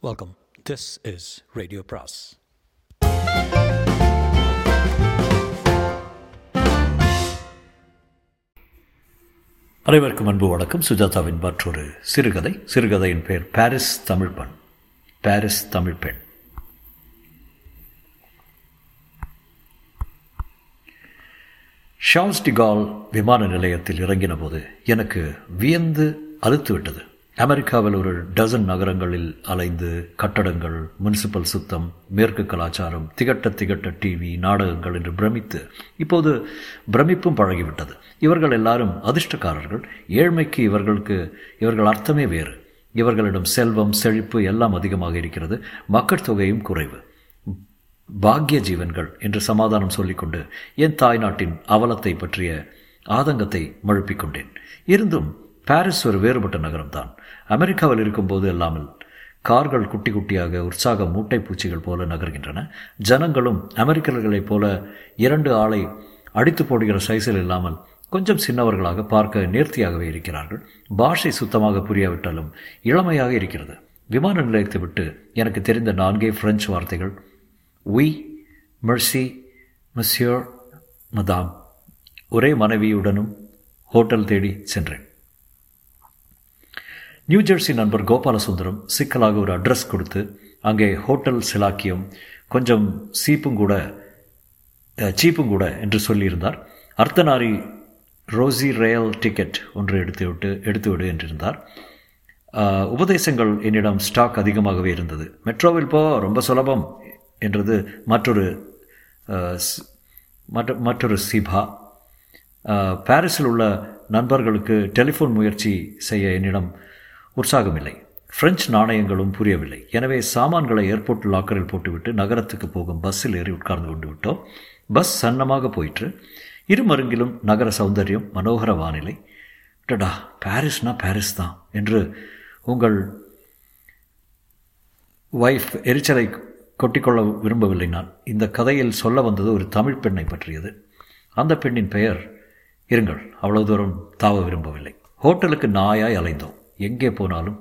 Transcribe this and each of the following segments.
Welcome this is radio பிராஸ் அனைவருக்கும் அன்பு வணக்கம். சுஜாதாவின் மற்றொரு சிறுகதை. சிறுகதையின் பெயர் பாரிஸ் தமிழ் பெண். பாரிஸ் தமிழ் பெண். ஷார்ஸ் டிகால் விமான நிலையத்தில் இறங்கின போது எனக்கு வியந்து அழுத்து விட்டது அமெரிக்காவில் ஒரு டசன் நகரங்களில் அலைந்து கட்டடங்கள் முனிசிபல் சுத்தம் மேற்கு கலாச்சாரம் திகட்ட திகட்ட டிவி நாடகங்கள் என்று பிரமித்து இப்போது பிரமிப்பும் பழகிவிட்டது. இவர்கள் எல்லாரும் அதிர்ஷ்டக்காரர்கள். ஏழ்மைக்கு இவர்களுக்கு இவர்கள் அர்த்தமே வேறு. இவர்களிடம் செல்வம் செழிப்பு எல்லாம் அதிகமாக இருக்கிறது. மக்கள் தொகையும் குறைவு. பாக்கிய ஜீவன்கள் என்று சமாதானம் சொல்லிக்கொண்டு என் தாய்நாட்டின் அவலத்தை பற்றிய ஆதங்கத்தை மழுப்பிக் கொண்டேன் இருந்தும் பாரிஸ் ஒரு வேறுபட்ட நகரம்தான். அமெரிக்காவில் இருக்கும்போது இல்லாமல் கார்கள் குட்டி குட்டியாக உற்சாக மூட்டை பூச்சிகள் போல நகர்கின்றன. ஜனங்களும் அமெரிக்கர்களைப் போல இரண்டு ஆளை அடித்து போடுகிற சைஸில் இல்லாமல் கொஞ்சம் சின்னவர்களாக பார்க்க நேர்த்தியாகவே இருக்கிறார்கள். பாஷை சுத்தமாக புரியாவிட்டாலும் இளமையாக இருக்கிறது. விமான நிலையத்தை விட்டு எனக்கு தெரிந்த நான்கே பிரெஞ்சு வார்த்தைகள் உய் மெர்சி மசியோர் மதாம் ஒரே மனைவியுடனும் ஹோட்டல் தேடி சென்றேன். நியூ ஜெர்சி நண்பர் கோபாலசுந்தரம் சிக்கலாக ஒரு அட்ரஸ் கொடுத்து அங்கே ஹோட்டல் சிலாக்கியம் கொஞ்சம் சீப்பும் கூட சீப்பும் கூட என்று சொல்லியிருந்தார். அர்த்தநாரி ரோசி ரயல் டிக்கெட் ஒன்று எடுத்து விட்டு எடுத்துவிடு என்றிருந்தார். உபதேசங்கள் என்னிடம் ஸ்டாக் அதிகமாகவே இருந்தது. மெட்ரோவில் போ ரொம்ப சுலபம் என்றது மற்றொரு மற்றொரு சிபா. பாரிஸில் உள்ள நண்பர்களுக்கு டெலிஃபோன் முயற்சி செய்ய என்னிடம் உற்சாகமில்லை. பிரெஞ்சு நாணயங்களும் புரியவில்லை. எனவே சாமான்களை ஏர்போர்ட் லாக்கரில் போட்டுவிட்டு நகரத்துக்கு போகும் பஸ்ஸில் ஏறி உட்கார்ந்து கொண்டு விட்டோம். பஸ் சன்னமாக போயிற்று. இருமருங்கிலும் நகர சௌந்தரியம் மனோகர வானிலை. டடா பாரிஸ்னா பாரிஸ் தான் என்று உங்கள் ஒய்ஃப் எரிச்சலை கொட்டிக்கொள்ள விரும்பவில்லை நான். இந்த கதையில் சொல்ல வந்தது ஒரு தமிழ் பெண்ணை பற்றியது. அந்த பெண்ணின் பெயர் இருங்கள் அவ்வளவு தூரம் தாவ விரும்பவில்லை. ஹோட்டலுக்கு நாயாய் அலைந்தோம். எங்கே போனாலும்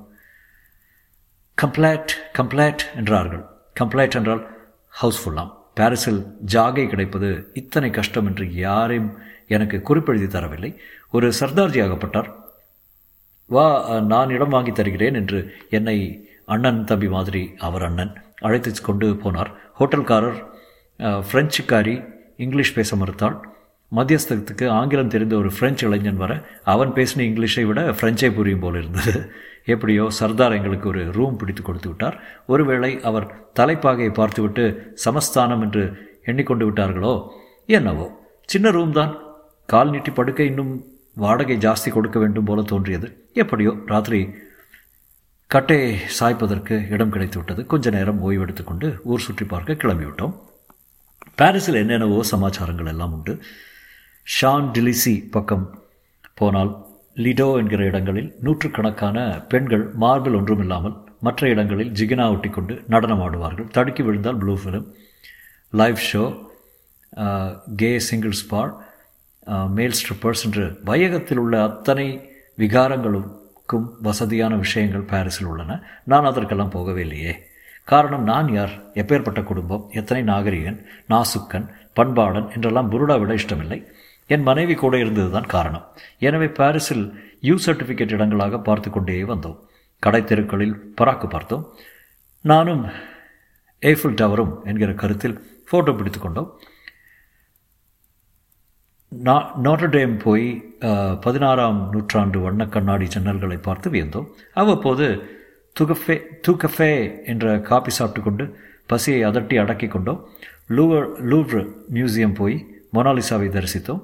கம்ப்ளாட் கம்ப்ளாட் என்றார்கள். கம்ப்ளாட் என்றால் ஹவுஸ்ஃபுல்லாம். பாரிஸில் ஜாகை கிடைப்பது இத்தனை கஷ்டம் என்று யாரையும் எனக்கு குறிப்பெழுதி தரவில்லை. ஒரு சர்தார்ஜி ஆகப்பட்டார். வா நான் இடம் வாங்கி தருகிறேன் என்று என்னை அண்ணன் தம்பி மாதிரி அவர் அண்ணன் அழைத்து கொண்டு போனார். ஹோட்டல்காரர் ஃப்ரெஞ்சுக்காரி இங்கிலீஷ் பேச மறுத்தாள். மத்தியஸ்தத்துக்கு ஆங்கிலம் தெரிந்த ஒரு ஃப்ரெஞ்சு இளைஞன் வர அவன் பேசின இங்கிலீஷை விட ஃப்ரெஞ்சை புரியும் போல் இருந்தது. எப்படியோ சர்தார் எங்களுக்கு ஒரு ரூம் பிடித்து கொடுத்து விட்டார். ஒருவேளை அவர் தலைப்பாகையை பார்த்துவிட்டு சமஸ்தானம் என்று எண்ணிக்கொண்டு விட்டார்களோ என்னவோ. சின்ன ரூம் தான். கால் நீட்டி படுக்க இன்னும் வாடகை ஜாஸ்தி கொடுக்க வேண்டும் போல தோன்றியது. எப்படியோ ராத்திரி கட்டையை சாய்ப்பதற்கு இடம் கிடைத்து விட்டது. கொஞ்ச நேரம் ஓய்வெடுத்துக்கொண்டு ஊர் சுற்றி பார்க்க கிளம்பிவிட்டோம். பாரிஸில் என்னென்னவோ சமாச்சாரங்கள் எல்லாம் உண்டு. ஷான் டிலிசி பக்கம் போனால் லிடோ என்கிற இடங்களில் நூற்றுக்கணக்கான பெண்கள் மார்பிள் ஒன்றுமில்லாமல் மற்ற இடங்களில் ஜிகினா ஒட்டி கொண்டு நடனம் ஆடுவார்கள் தடுக்கி விழுந்தால் blue film live show gay singles bar male strippers என்று வையகத்தில் உள்ள அத்தனை விகாரங்களுக்கும் வசதியான விஷயங்கள் பாரிஸில் உள்ளன. நான் அதற்கெல்லாம் போகவே இல்லையே. காரணம் நான் யார்? எப்பேற்பட்ட குடும்பம்? எத்தனை நாகரிகன் நாசுக்கன் பண்பாடன் என்றெல்லாம் புருடா விட இஷ்டமில்லை. என் மனைவி கூட இருந்ததுதான் காரணம். எனவே பாரிஸில் யூ சர்டிஃபிகேட் இடங்களாக பார்த்து கொண்டே வந்தோம். கடை தெருக்களில் பராக்கு பார்த்தோம். நானும் ஏஃபில் டவரும் என்கிற கருத்தில் ஃபோட்டோ பிடித்து கொண்டோம். நோட்டர்டேம் போய் பதினாறாம் நூற்றாண்டு வண்ண கண்ணாடி ஜன்னல்களை பார்த்து வியந்தோம். அவ்வப்போது துகஃபே தூக்கஃபே என்ற காப்பி சாப்பிட்டு கொண்டு பசியை அதட்டி அடக்கி கொண்டோம். லூவர் லூவ்ரு மியூசியம் போய் மொனாலிசாவை தரிசித்தோம்.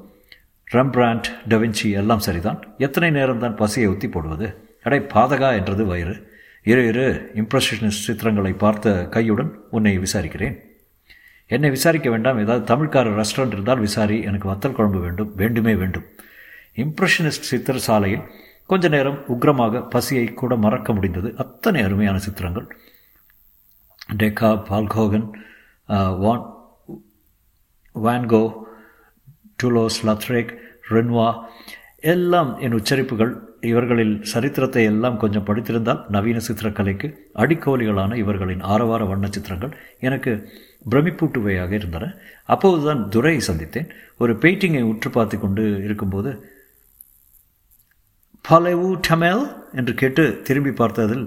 ரம்பிராண்ட் டவின்சி எல்லாம் சரிதான். எத்தனை நேரம் தான் பசியை ஒத்தி போடுவது? அடை பாதகா என்றது வயிறு. இரு இரு இம்ப்ரெஷனிஸ்ட் சித்திரங்களை பார்த்த கையுடன் உன்னை விசாரிக்கிறேன். என்னை விசாரிக்க வேண்டாம். ஏதாவது தமிழ்கார ரெஸ்டாரண்ட் இருந்தால் விசாரி. எனக்கு வத்தல் குழம்பு வேண்டும். வேண்டுமே வேண்டும். இம்ப்ரெஷனிஸ்ட் சித்திர சாலையில் கொஞ்ச நேரம் உக்ரமாக பசியை கூட மறக்க முடிந்தது. அத்தனை அருமையான சித்திரங்கள். டெக்கா பால்கோகன் வான் வான்கோ டுலோஸ் லத்ரேக் ரென்வா எல்லாம் என் உச்சரிப்புகள். இவர்களில் சரித்திரத்தை எல்லாம் கொஞ்சம் படித்திருந்தால் நவீன சித்திரக்கலைக்கு அடிக்கோலிகளான இவர்களின் ஆரவார வண்ண சித்திரங்கள் எனக்கு பிரமிப்பூட்டுவையாக இருந்தன. அப்போதுதான் துரையை சந்தித்தேன். ஒரு பெயிண்டிங்கை உற்று பார்த்து கொண்டு இருக்கும்போது பலவு டமேல்? என்று கேட்டு திரும்பி பார்த்ததில்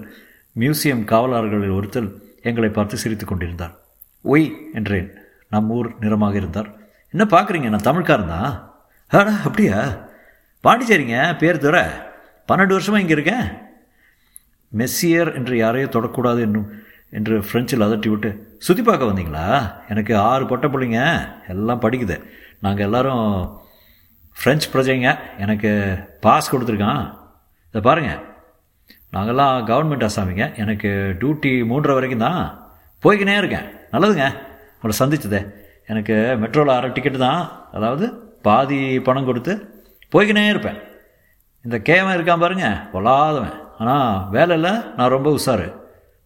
மியூசியம் காவலாளர்களில் ஒருத்தர் எங்களை பார்த்து சிரித்து கொண்டிருந்தார். ஒய் என்றேன். நம் ஊர் நிறமாக இருந்தார். என்ன பார்க்குறீங்க? நான் தமிழ்காரன் தான் ஆடா அப்படியா? பாண்டிச்சேரிங்க பேர் தவிர பன்னெண்டு வருஷமாக இங்கே இருக்கேன். மெஸ்ஸியர் என்று யாரையும் தொடக்கூடாது என்னும் என்று ஃப்ரெஞ்சில் அதட்டி விட்டு சுற்றி பார்க்க வந்தீங்களா? எனக்கு ஆறு பொட்டை பிள்ளைங்க எல்லாம் படிக்குது. நாங்கள் எல்லோரும் ஃப்ரெஞ்ச் பிரஜைங்க. எனக்கு பாஸ் கொடுத்துருக்கான். இதை பாருங்கள் நாங்கள்லாம் கவர்மெண்ட் அசாமிங்க. எனக்கு டியூட்டி மூன்றரை வரைக்கும் தான். போய்க்கினே இருக்கேன். நல்லதுங்க. உங்களை சந்திச்சதே. எனக்கு மெட்ரோவில் அரை டிக்கெட்டு தான். அதாவது பாதி பணம் கொடுத்து போய்கினே இருப்பேன். இந்த கேவன் இருக்கான் பாருங்க பொல்லாதவன். ஆனால் வேலையில் நான் ரொம்ப உஷாரு.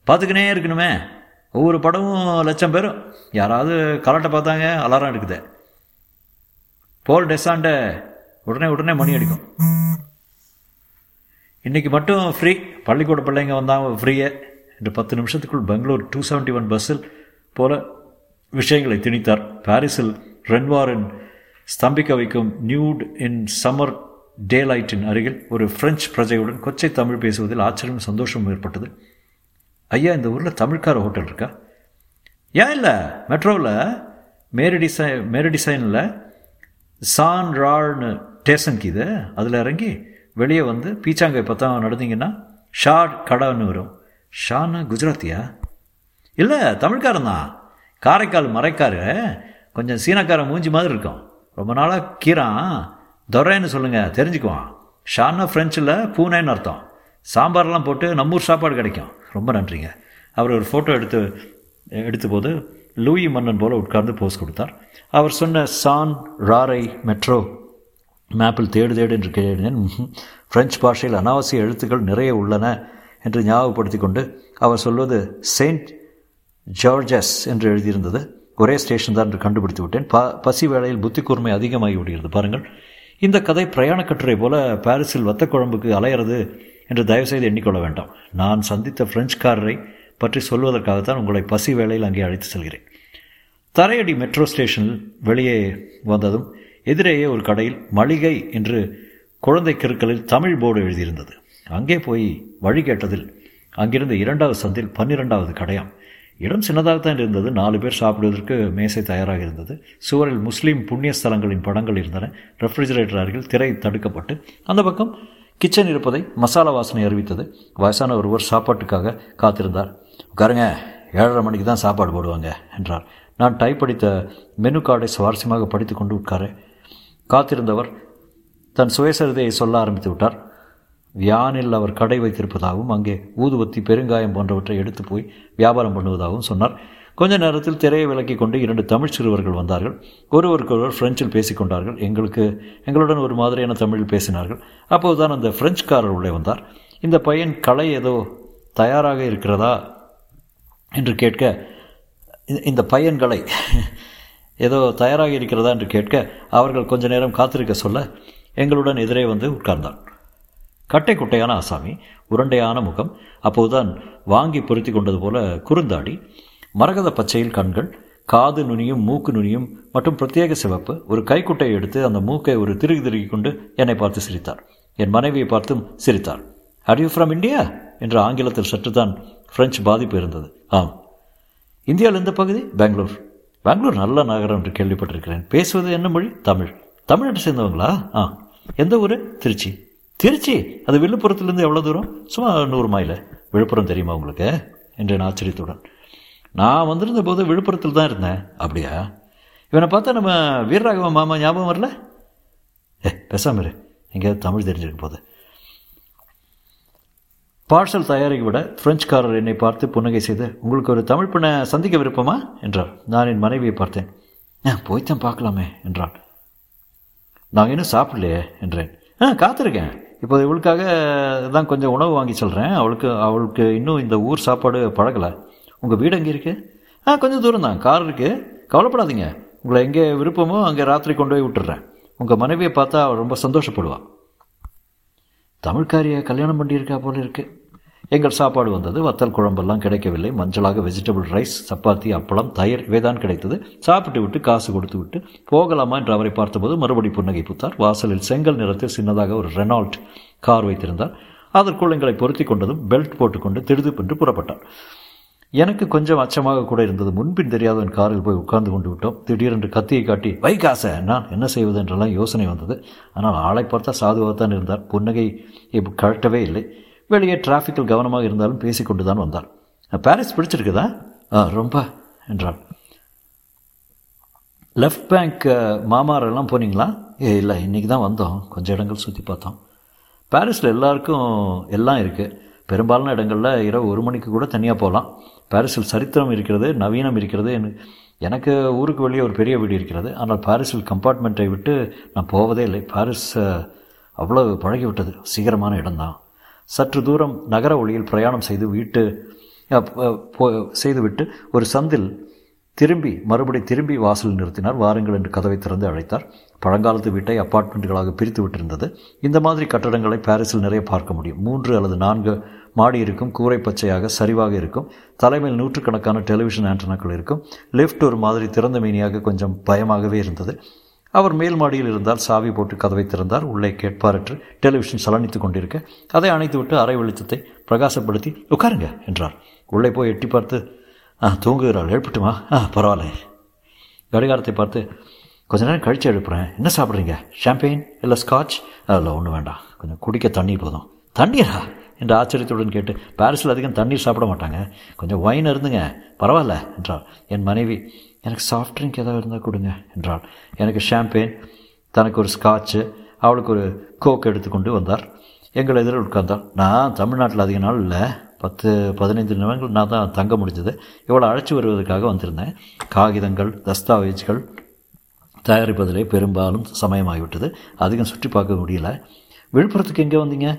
பார்த்துக்கினே இருக்கணுமே. ஒவ்வொரு படமும் லட்சம் பேரும். யாராவது கலட்டை பார்த்தாங்க அலாரம் எடுக்குது. போல் டெஸாண்ட உடனே உடனே மணி அடிக்கும். இன்றைக்கி மட்டும் ஃப்ரீ பள்ளிக்கூட பிள்ளைங்க வந்தாங்க ஃப்ரீயே என்று பத்து நிமிஷத்துக்குள் பெங்களூர் டூ செவன்ட்டி ஒன் பஸ்ஸில் போல் விஷயங்களை திணித்தார். பாரிஸில் ரென்வாரின் ஸ்தம்பிக்க வைக்கும் நியூட் இன் சம்மர் டே லைட்டின் அருகில் ஒரு பிரெஞ்சு பிரஜையுடன் கொச்சை தமிழ் பேசுவதில் ஆச்சரியம் சந்தோஷமும் ஏற்பட்டது. ஐயா இந்த ஊரில் தமிழ்கார ஹோட்டல் இருக்கா? ஏன் இல்லை மெட்ரோவில் மேரி டிசை மேரி டிசைனில் சான் ரான்னு ஸ்டேஷனுக்கு இது. அதில் இறங்கி வெளியே வந்து பீச்சாங்கை பார்த்தா நடந்தீங்கன்னா ஷா கடான்னு வரும். ஷான்னு குஜராத்தியா? இல்லை தமிழ்காரன் தான். காரைக்கால் மறைக்காரு கொஞ்சம் சீனக்காரன் மூஞ்சி மாதிரி இருக்கும். ரொம்ப நாளாக கீரான் துரைன்னு சொல்லுங்கள் தெரிஞ்சுக்குவான். ஷான்னா ஃப்ரெஞ்சில் பூனேன்னு அர்த்தம். சாம்பார்லாம் போட்டு நம்மூர் சாப்பாடு கிடைக்கும். ரொம்ப நன்றிங்க. அவர் ஒரு ஃபோட்டோ எடுத்து எடுத்த போது லூயி மன்னன் போல் உட்கார்ந்து போஸ் கொடுத்தார். அவர் சொன்ன சான் ராரை மெட்ரோ மேப்பில் தேடு தேடு என்று கேட்டேன் ஃப்ரெஞ்சு பாஷையில் அனாவசிய எழுத்துக்கள் நிறைய உள்ளன என்று ஞாபகப்படுத்தி கொண்டு அவர் சொல்வது செயின்ட் ஜார்ஜஸ் என்று எழுதியிருந்தது. ஒரே ஸ்டேஷன் தான் என்று கண்டுபிடித்து விட்டேன் ப பசி வேளையில் புத்தி கூர்மை அதிகமாகி விடுகிறது. பாருங்கள். இந்த கதை பிரயாண கட்டுரை போல பாரிஸில் வத்த குழம்புக்கு அலையிறது என்று தயவுசெய்து எண்ணிக்கொள்ள வேண்டாம். நான் சந்தித்த பிரெஞ்சுக்காரரை பற்றி சொல்வதற்காகத்தான் உங்களை பசி வேளையில் அங்கே அழைத்து செல்கிறேன். தரையடி மெட்ரோ ஸ்டேஷனில் வெளியே வந்ததும் எதிரேயே ஒரு கடையில் மளிகை என்று குழந்தை கிருக்களில் தமிழ் போர்டு எழுதியிருந்தது. அங்கே போய் வழி கேட்டதில் அங்கிருந்த இரண்டாவது சந்தில் பன்னிரெண்டாவது கடையாம். இடம் சின்னதாகத்தான் இருந்தது. நாலு பேர் சாப்பிடுவதற்கு மேசை தயாராக இருந்தது. சுவரில் முஸ்லீம் புண்ணிய ஸ்தலங்களின் படங்கள் இருந்தன. ரெஃப்ரிஜரேட்டர் அருகில் திரை தடுக்கப்பட்டு அந்த பக்கம் கிச்சன் இருப்பதை மசாலா வாசனை அறிவித்தது. வயசான ஒருவர் சாப்பாட்டுக்காக காத்திருந்தார். உட்காருங்க ஏழரை மணிக்கு தான் சாப்பாடு போடுவாங்க என்றார். நான் டைப் படித்த மெனு கார்டை சுவாரஸ்யமாக படித்து கொண்டு உட்கார. காத்திருந்தவர் தன் சுயசரிதையை சொல்ல ஆரம்பித்து விட்டார். வியானில் அவர் கடை வைத்திருப்பதாகவும் அங்கே ஊதுவத்தி பெருங்காயம் போன்றவற்றை எடுத்து போய் வியாபாரம் பண்ணுவதாகவும் சொன்னார். கொஞ்ச நேரத்தில் திரையை விலக்கி கொண்டு இரண்டு தமிழ் சிறுவர்கள் வந்தார்கள். ஒருவருக்கொருவர் பிரெஞ்சில் பேசிக்கொண்டார்கள் எங்களுக்கு எங்களுடன் ஒரு மாதிரியான தமிழில் பேசினார்கள். அப்போதுதான் அந்த பிரெஞ்சுக்காரர் உள்ளே வந்தார். இந்த பையன் கலை ஏதோ தயாராக இருக்கிறதா என்று கேட்க இந்த பையன்களை ஏதோ தயாராக இருக்கிறதா என்று கேட்க அவர்கள் கொஞ்ச நேரம் காத்திருக்க சொல்ல எங்களுடன் எதிரே வந்து உட்கார்ந்தான் கட்டை குட்டையான ஆசாமி உருண்டையான முகம் அப்போதுதான் வாங்கி பொருத்தி கொண்டது போல குறுந்தாடி மரகத பச்சையில் கண்கள் காது நுனியும் மூக்கு நுனியும் மற்றும் பிரத்யேக சிவப்பு ஒரு கைக்குட்டையை எடுத்து அந்த மூக்கை ஒரு திருகி திருகி கொண்டு என்னை பார்த்து சிரித்தார். என் மனைவியை பார்த்தும் சிரித்தார். ஹர் யூ ஃப்ரம் இந்தியா என்ற ஆங்கிலத்தில் சற்றுத்தான் பிரெஞ்சு பாதிப்பு இருந்தது. ஆம். இந்தியாவில் எந்த பகுதி? பெங்களூர். பெங்களூர் நல்ல நகரம் என்று கேள்விப்பட்டிருக்கிறேன். பேசுவது என்ன மொழி? தமிழ். தமிழ்நாட்டை சேர்ந்தவங்களா? ஆ. எந்த ஊர்? திருச்சி. திருச்சி. அது விழுப்புரத்துலேருந்து எவ்வளோ தூரம்? சும்மா நூறு மைல. விழுப்புரம் தெரியுமா உங்களுக்கு? என்றேன் ஆச்சரியத்துடன். நான் வந்திருந்த போது விழுப்புரத்தில் தான் இருந்தேன். அப்படியா? இவனை பார்த்தா நம்ம வீரராகவ மாமா ஞாபகம் வரல? ஏ பேசாம இரு. எங்கேயாவது தமிழ் தெரிஞ்சிருக்கும் போது பார்சல் தயாரிக்க விட பிரெஞ்சுக்காரர் என்னை பார்த்து புன்னகை செய்து உங்களுக்கு ஒரு தமிழ் பெண்ணை சந்திக்க விருப்பமா? என்றார். நான் என் மனைவியை பார்த்தேன். ஆ போய்த்தான் பார்க்கலாமே என்றான். நாங்கள் இன்னும் சாப்பிடலையே என்றேன். ஆ காத்திருக்கேன். இப்போ இவளுக்காக தான் கொஞ்சம் உணவு வாங்கி சொல்கிறேன் அவளுக்கு அவளுக்கு இன்னும் இந்த ஊர் சாப்பாடு பழகலை. உங்கள் வீடு எங்கே இருக்குது ஆ கொஞ்சம் தூரம் தான். கார் இருக்குது கவலைப்படாதீங்க. உங்களை எங்கே விருப்பமோ அங்கே ராத்திரி கொண்டு போய் விட்டுறேன். உங்கள் மனைவியை பார்த்தா அவள் ரொம்ப சந்தோஷப்படுவாள் தமிழ்காரியை கல்யாணம் பண்ணியிருக்கா போல இருக்குது எங்கள் சாப்பாடு வந்தது. வத்தல் குழம்பெல்லாம் கிடைக்கவில்லை. மஞ்சளாக வெஜிடபிள் ரைஸ் சப்பாத்தி அப்பளம் தயிர் இவைதான் கிடைத்தது. சாப்பிட்டு விட்டு காசு கொடுத்து விட்டு போகலாமா என்று அவரை பார்த்தபோது மறுபடி புன்னகை பூத்தார். வாசலில் செங்கல் நிறத்தில் சின்னதாக ஒரு ரெனால்ட் கார் வைத்திருந்தார். அதற்குள் எங்களை பொருத்தி கொண்டதும் பெல்ட் போட்டுக்கொண்டு திடுதுப்பென்று புறப்பட்டார். எனக்கு கொஞ்சம் அச்சமாக கூட இருந்தது. முன்பின் தெரியாதவன் காரில் போய் உட்கார்ந்து கொண்டு விட்டோம். திடீரென்று கத்தியை காட்டி வை காசை நான் என்ன செய்வது? என்றெல்லாம் யோசனை வந்தது. ஆனால் ஆளை பார்த்தா சாதுவாகத்தான் இருந்தார். புன்னகை கழட்டவே இல்லை. வெளியே டிராஃபிக்கில் கவனமாக இருந்தாலும் பேசிக்கொண்டு தான் வந்தார். பாரிஸ் பிடிச்சிருக்குதா? ஆ ரொம்ப என்றாள் லெஃப்ட் பேங்க் மாமாரெல்லாம் போனீங்களா? ஏ இல்லை இன்றைக்கி தான் வந்தோம். கொஞ்சம் இடங்கள் சுற்றி பார்த்தோம். பாரிஸில் எல்லாருக்கும் எல்லாம் இருக்குது பெரும்பாலான இடங்களில் இரவு ஒரு மணிக்கு கூட தனியாக போகலாம். பாரிஸில் சரித்திரம் இருக்கிறது நவீனம் இருக்கிறது. எனக்கு ஊருக்கு வெளியே ஒரு பெரிய வீடு இருக்கிறது. ஆனால் பாரிஸில் கம்பார்ட்மெண்ட்டை விட்டு நான் போவதே இல்லை. பாரிஸ் அவ்வளோ பழகிவிட்டது. சீக்கிரமான இடம்தான். சற்று தூரம் நகர ஒளியில் பிரயாணம் செய்து வீட்டு செய்துவிட்டு ஒரு சந்தில் திரும்பி மறுபடி திரும்பி வாசல் நிறுத்தினார். வாருங்கள் என்று கதவை திறந்து அழைத்தார். பழங்காலத்து வீட்டை அப்பார்ட்மெண்ட்டுகளாக பிரித்து விட்டிருந்தது. இந்த மாதிரி கட்டடங்களை பாரிஸில் நிறைய பார்க்க முடியும். மூன்று அல்லது நான்கு மாடி இருக்கும் கூரை பச்சையாக சரிவாக இருக்கும் தலைமையில் நூற்றுக்கணக்கான டெலிவிஷன் ஆண்டனாக்கள் இருக்கும் லிஃப்ட் ஒரு மாதிரி திறந்த மீனியாக கொஞ்சம் பயமாகவே இருந்தது. அவர் மேல் மாடியில் இருந்தால் சாவி போட்டு கதவை திறந்தார் உள்ளே கேட்பாரற்று டெலிவிஷன் சலனித்து கொண்டிருக்க அதை அணைத்துவிட்டு அரை வெளிச்சத்தை பிரகாசப்படுத்தி உட்காருங்க என்றார். உள்ளே போய் எட்டி பார்த்து ஆ தூங்குகிறாள் எழுப்பட்டுமா? ஆ பரவாயில்ல. கடிகாரத்தை பார்த்து கொஞ்ச நேரம் கழித்து எழுப்புறேன். என்ன சாப்பிட்றீங்க? ஷாம்பெயின் இல்லை ஸ்காட்ச் அதில் ஒன்றும் வேண்டாம். கொஞ்சம் குடிக்க தண்ணி போதும். தண்ணீரா? என்று ஆச்சரியத்துடன் கேட்டு பாரிஸில் அதிகம் தண்ணீர் சாப்பிட மாட்டாங்க. கொஞ்சம் ஒயின் இருந்துங்க பரவாயில்ல என்றார். என் மனைவி எனக்கு சாஃப்ட் ட்ரிங்க் ஏதாவது இருந்தால் கொடுங்க என்றாள். எனக்கு ஷாம்பெயின் தனக்கு ஒரு ஸ்காட்சு அவளுக்கு ஒரு கோக் எடுத்துக்கொண்டு வந்தார். எங்கள் எதிரில் உட்கார்ந்தார் நான் தமிழ்நாட்டில் அதிக நாள் இல்லை. பத்து பதினைந்து நிமிடங்கள் நான் தான் தங்க முடிஞ்சது. இவளை அழைச்சி வருவதற்காக வந்திருந்தேன். காகிதங்கள் தஸ்தாவேஜ்கள் தயாரிப்பதிலே பெரும்பாலும் சமயமாகிவிட்டது. அதிகம் சுற்றி பார்க்க முடியல. விழுப்புரத்துக்கு எங்கே வந்தீங்க?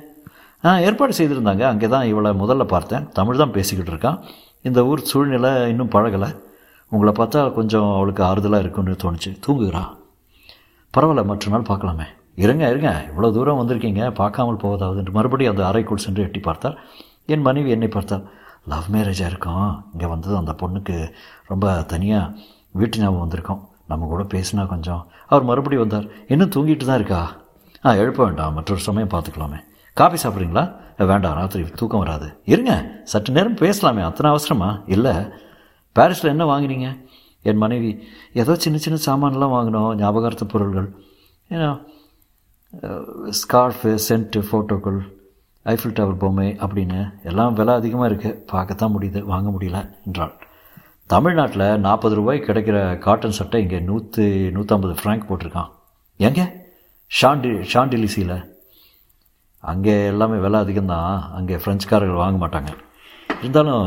ஆ ஏற்பாடு செய்திருந்தாங்க. அங்கே தான் இவளை முதல்ல பார்த்தேன். தமிழ் தான் பேசிக்கிட்டு இருக்கான். இந்த ஊர் சூழ்நிலை இன்னும் பழகலை. உங்களை பார்த்தா கொஞ்சம் அவளுக்கு ஆறுதலாக இருக்குன்னு தோணுச்சு. தூங்குகிறா. பரவாயில்ல மற்ற நாள் பார்க்கலாமே. இருங்க இருங்க. இவ்வளோ தூரம் வந்திருக்கீங்க. பார்க்காமல் போவதாவது. என்று மறுபடியும் அந்த அறைக்குள் சென்று எட்டி பார்த்தார் என் மனைவி என்னை பார்த்தார் லவ் மேரேஜாக இருக்கும். இங்கே வந்தது அந்த பொண்ணுக்கு ரொம்ப தனியாக வீட்டு ஞாபகம் வந்திருக்கோம். நம்ம கூட பேசினா கொஞ்சம். அவர் மறுபடியும் வந்தார். இன்னும் தூங்கிட்டு தான் இருக்கா? ஆ எழுப்ப வேண்டாம். மற்றொரு சமயம் பார்த்துக்கலாமே. காஃபி சாப்பிட்றீங்களா? வேண்டாம். ராத்திரி தூக்கம் வராது. இருங்க. சற்று நேரம் பேசலாமே. அத்தனை அவசரமா? இல்லை. பாரிஸில் என்ன வாங்கினீங்க என் மனைவி ஏதோ சின்ன சின்ன சாமான்லாம் வாங்கினோம் ஞாபகார்த்த பொருள்கள். ஏன்னா ஸ்கார்ஃபு சென்ட்டு ஃபோட்டோக்கள் ஐஃபில் டவர் பொம்மை அப்படின்னு எல்லாம் விலை அதிகமாக இருக்குது பார்க்கத்தான் முடியுது வாங்க முடியல என்றாள். தமிழ்நாட்டில் நாற்பது ரூபாய் கிடைக்கிற காட்டன் சட்டை இங்கே நூற்றி நூற்றம்பது ஃப்ராங்க் போட்டிருக்கான். எங்கே? ஷாண்டி ஷாண்டிலிசியில் அங்கே எல்லாமே விலை அதிகம்தான். அங்கே ஃப்ரெஞ்சுக்காரர்கள் வாங்க மாட்டாங்க. இருந்தாலும்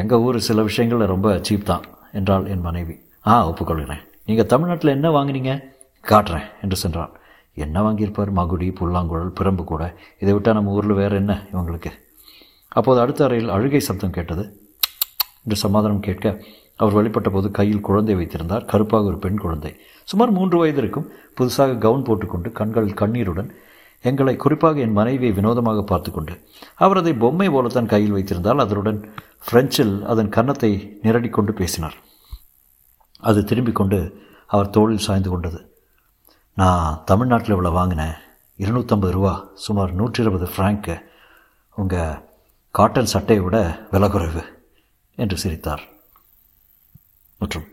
எங்கள் ஊர் சில விஷயங்களில் ரொம்ப சீப் தான் என்றாள் என் மனைவி. ஆ ஒப்புக்கொள்கிறேன். நீங்கள் தமிழ்நாட்டில் என்ன வாங்கினீங்க? காட்டுறேன் என்று சென்றாள் என்ன வாங்கியிருப்பார்? மகுடி புல்லாங்குழல் பிரம்பு கூட. இதை விட்டால் நம்ம ஊரில் வேறு என்ன இவங்களுக்கு? அப்போது அடுத்த அறையில் அழுகை சப்தம் கேட்டது. என்று சமாதானம் கேட்க அவர் வெளிப்பட்ட போது கையில் குழந்தை வைத்திருந்தார். கருப்பாக ஒரு பெண் குழந்தை. சுமார் மூன்று வயது இருக்கும். புதுசாக கவுன் போட்டுக்கொண்டு கண்கள் கண்ணீருடன் எங்களை குறிப்பாக என் மனைவியை வினோதமாக பார்த்து கொண்டு அவர் அதை பொம்மை போலத்தான் கையில் வைத்திருந்தால் அதனுடன் பிரெஞ்சில் அதன் கன்னத்தை நிரடி கொண்டு பேசினார். அது திரும்பிக் கொண்டு அவர் தோளில் சாய்ந்து கொண்டது. நான் தமிழ்நாட்டில் இவ்வளோ வாங்கினேன். இருநூற்றம்பது ரூபா சுமார் நூற்றி இருபது ஃப்ராங்க்கு உங்கள் காட்டன் சட்டையை விட விலை குறைவு என்று சிரித்தார். மற்றும்